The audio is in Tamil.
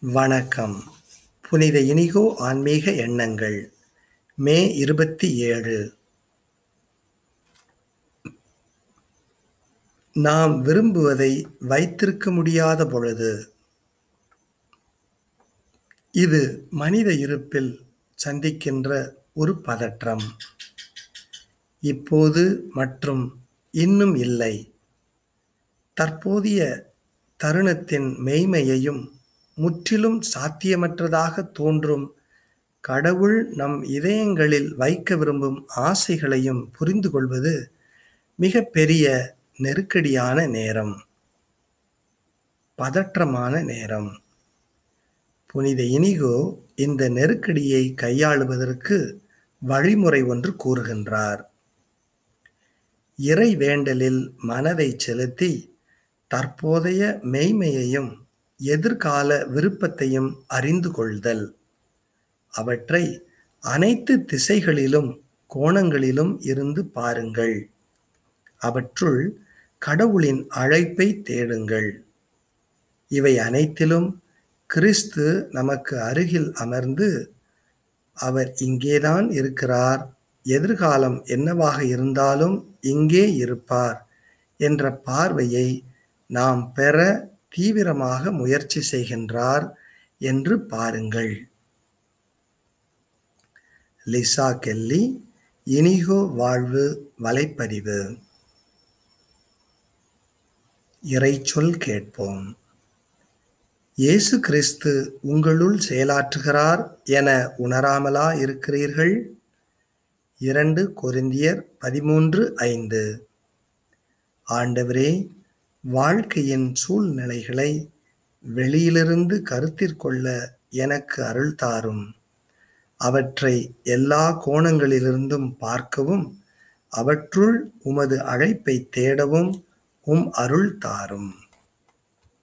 வணக்கம். புனித இனிகோ ஆன்மீக எண்ணங்கள். மே இருபத்தி ஏழு. நாம் விரும்புவதை வைத்திருக்க முடியாத பொழுது இது மனித இருப்பில் சந்திக்கின்ற ஒரு பதற்றம். இப்போது மற்றும் இன்னும் இல்லை. தற்போதைய தருணத்தின் மெய்மையையும் முற்றிலும் சாத்தியமற்றதாக தோன்றும். கடவுள் நம் இதயங்களில் வைக்க விரும்பும் ஆசைகளையும் புரிந்து கொள்வது மிக பெரிய நெருக்கடியான நேரம். பதற்றமான நேரம். புனித இனிகோ இந்த நெருக்கடியை கையாளுவதற்கு வழிமுறை ஒன்று கூறுகின்றார். இறை வேண்டலில் மனதை செலுத்தி தற்போதைய மெய்மையையும் எதிர்கால விருப்பத்தையும் அறிந்து கொள்தல். அவற்றை அனைத்து திசைகளிலும் கோணங்களிலும் இருந்து பாருங்கள். அவற்றுள் கடவுளின் அழைப்பை தேடுங்கள். இவை அனைத்திலும் கிறிஸ்து நமக்கு அருகில் அமர்ந்து அவர் இங்கேதான் இருக்கிறார். எதிர்காலம் என்னவாக இருந்தாலும் இங்கே இருப்பார் என்ற பார்வையை நாம் பெற தீவிரமாக முயற்சி செய்கின்றார் என்று பாருங்கள். லிசா கெல்லி இனிகோ வாழ்வு வலைப்பதிவு. இறைச்சொல் கேட்போம். இயேசு கிறிஸ்து உங்களுள் செயலாற்றுகிறார் என உணராமலா இருக்கிறீர்கள்? இரண்டு கொரிந்தியர் பதிமூன்று ஐந்து. ஆண்டவரே வாழ்க்கையின் சூழ்நிலைகளை வெளியிலிருந்து கருத்திற்கொள்ள எனக்கு அருள் தாரும். அவற்றை எல்லா கோணங்களிலிருந்தும் பார்க்கவும் அவற்றுள் உமது அழைப்பை தேடவும் உம் அருள் தாரும்.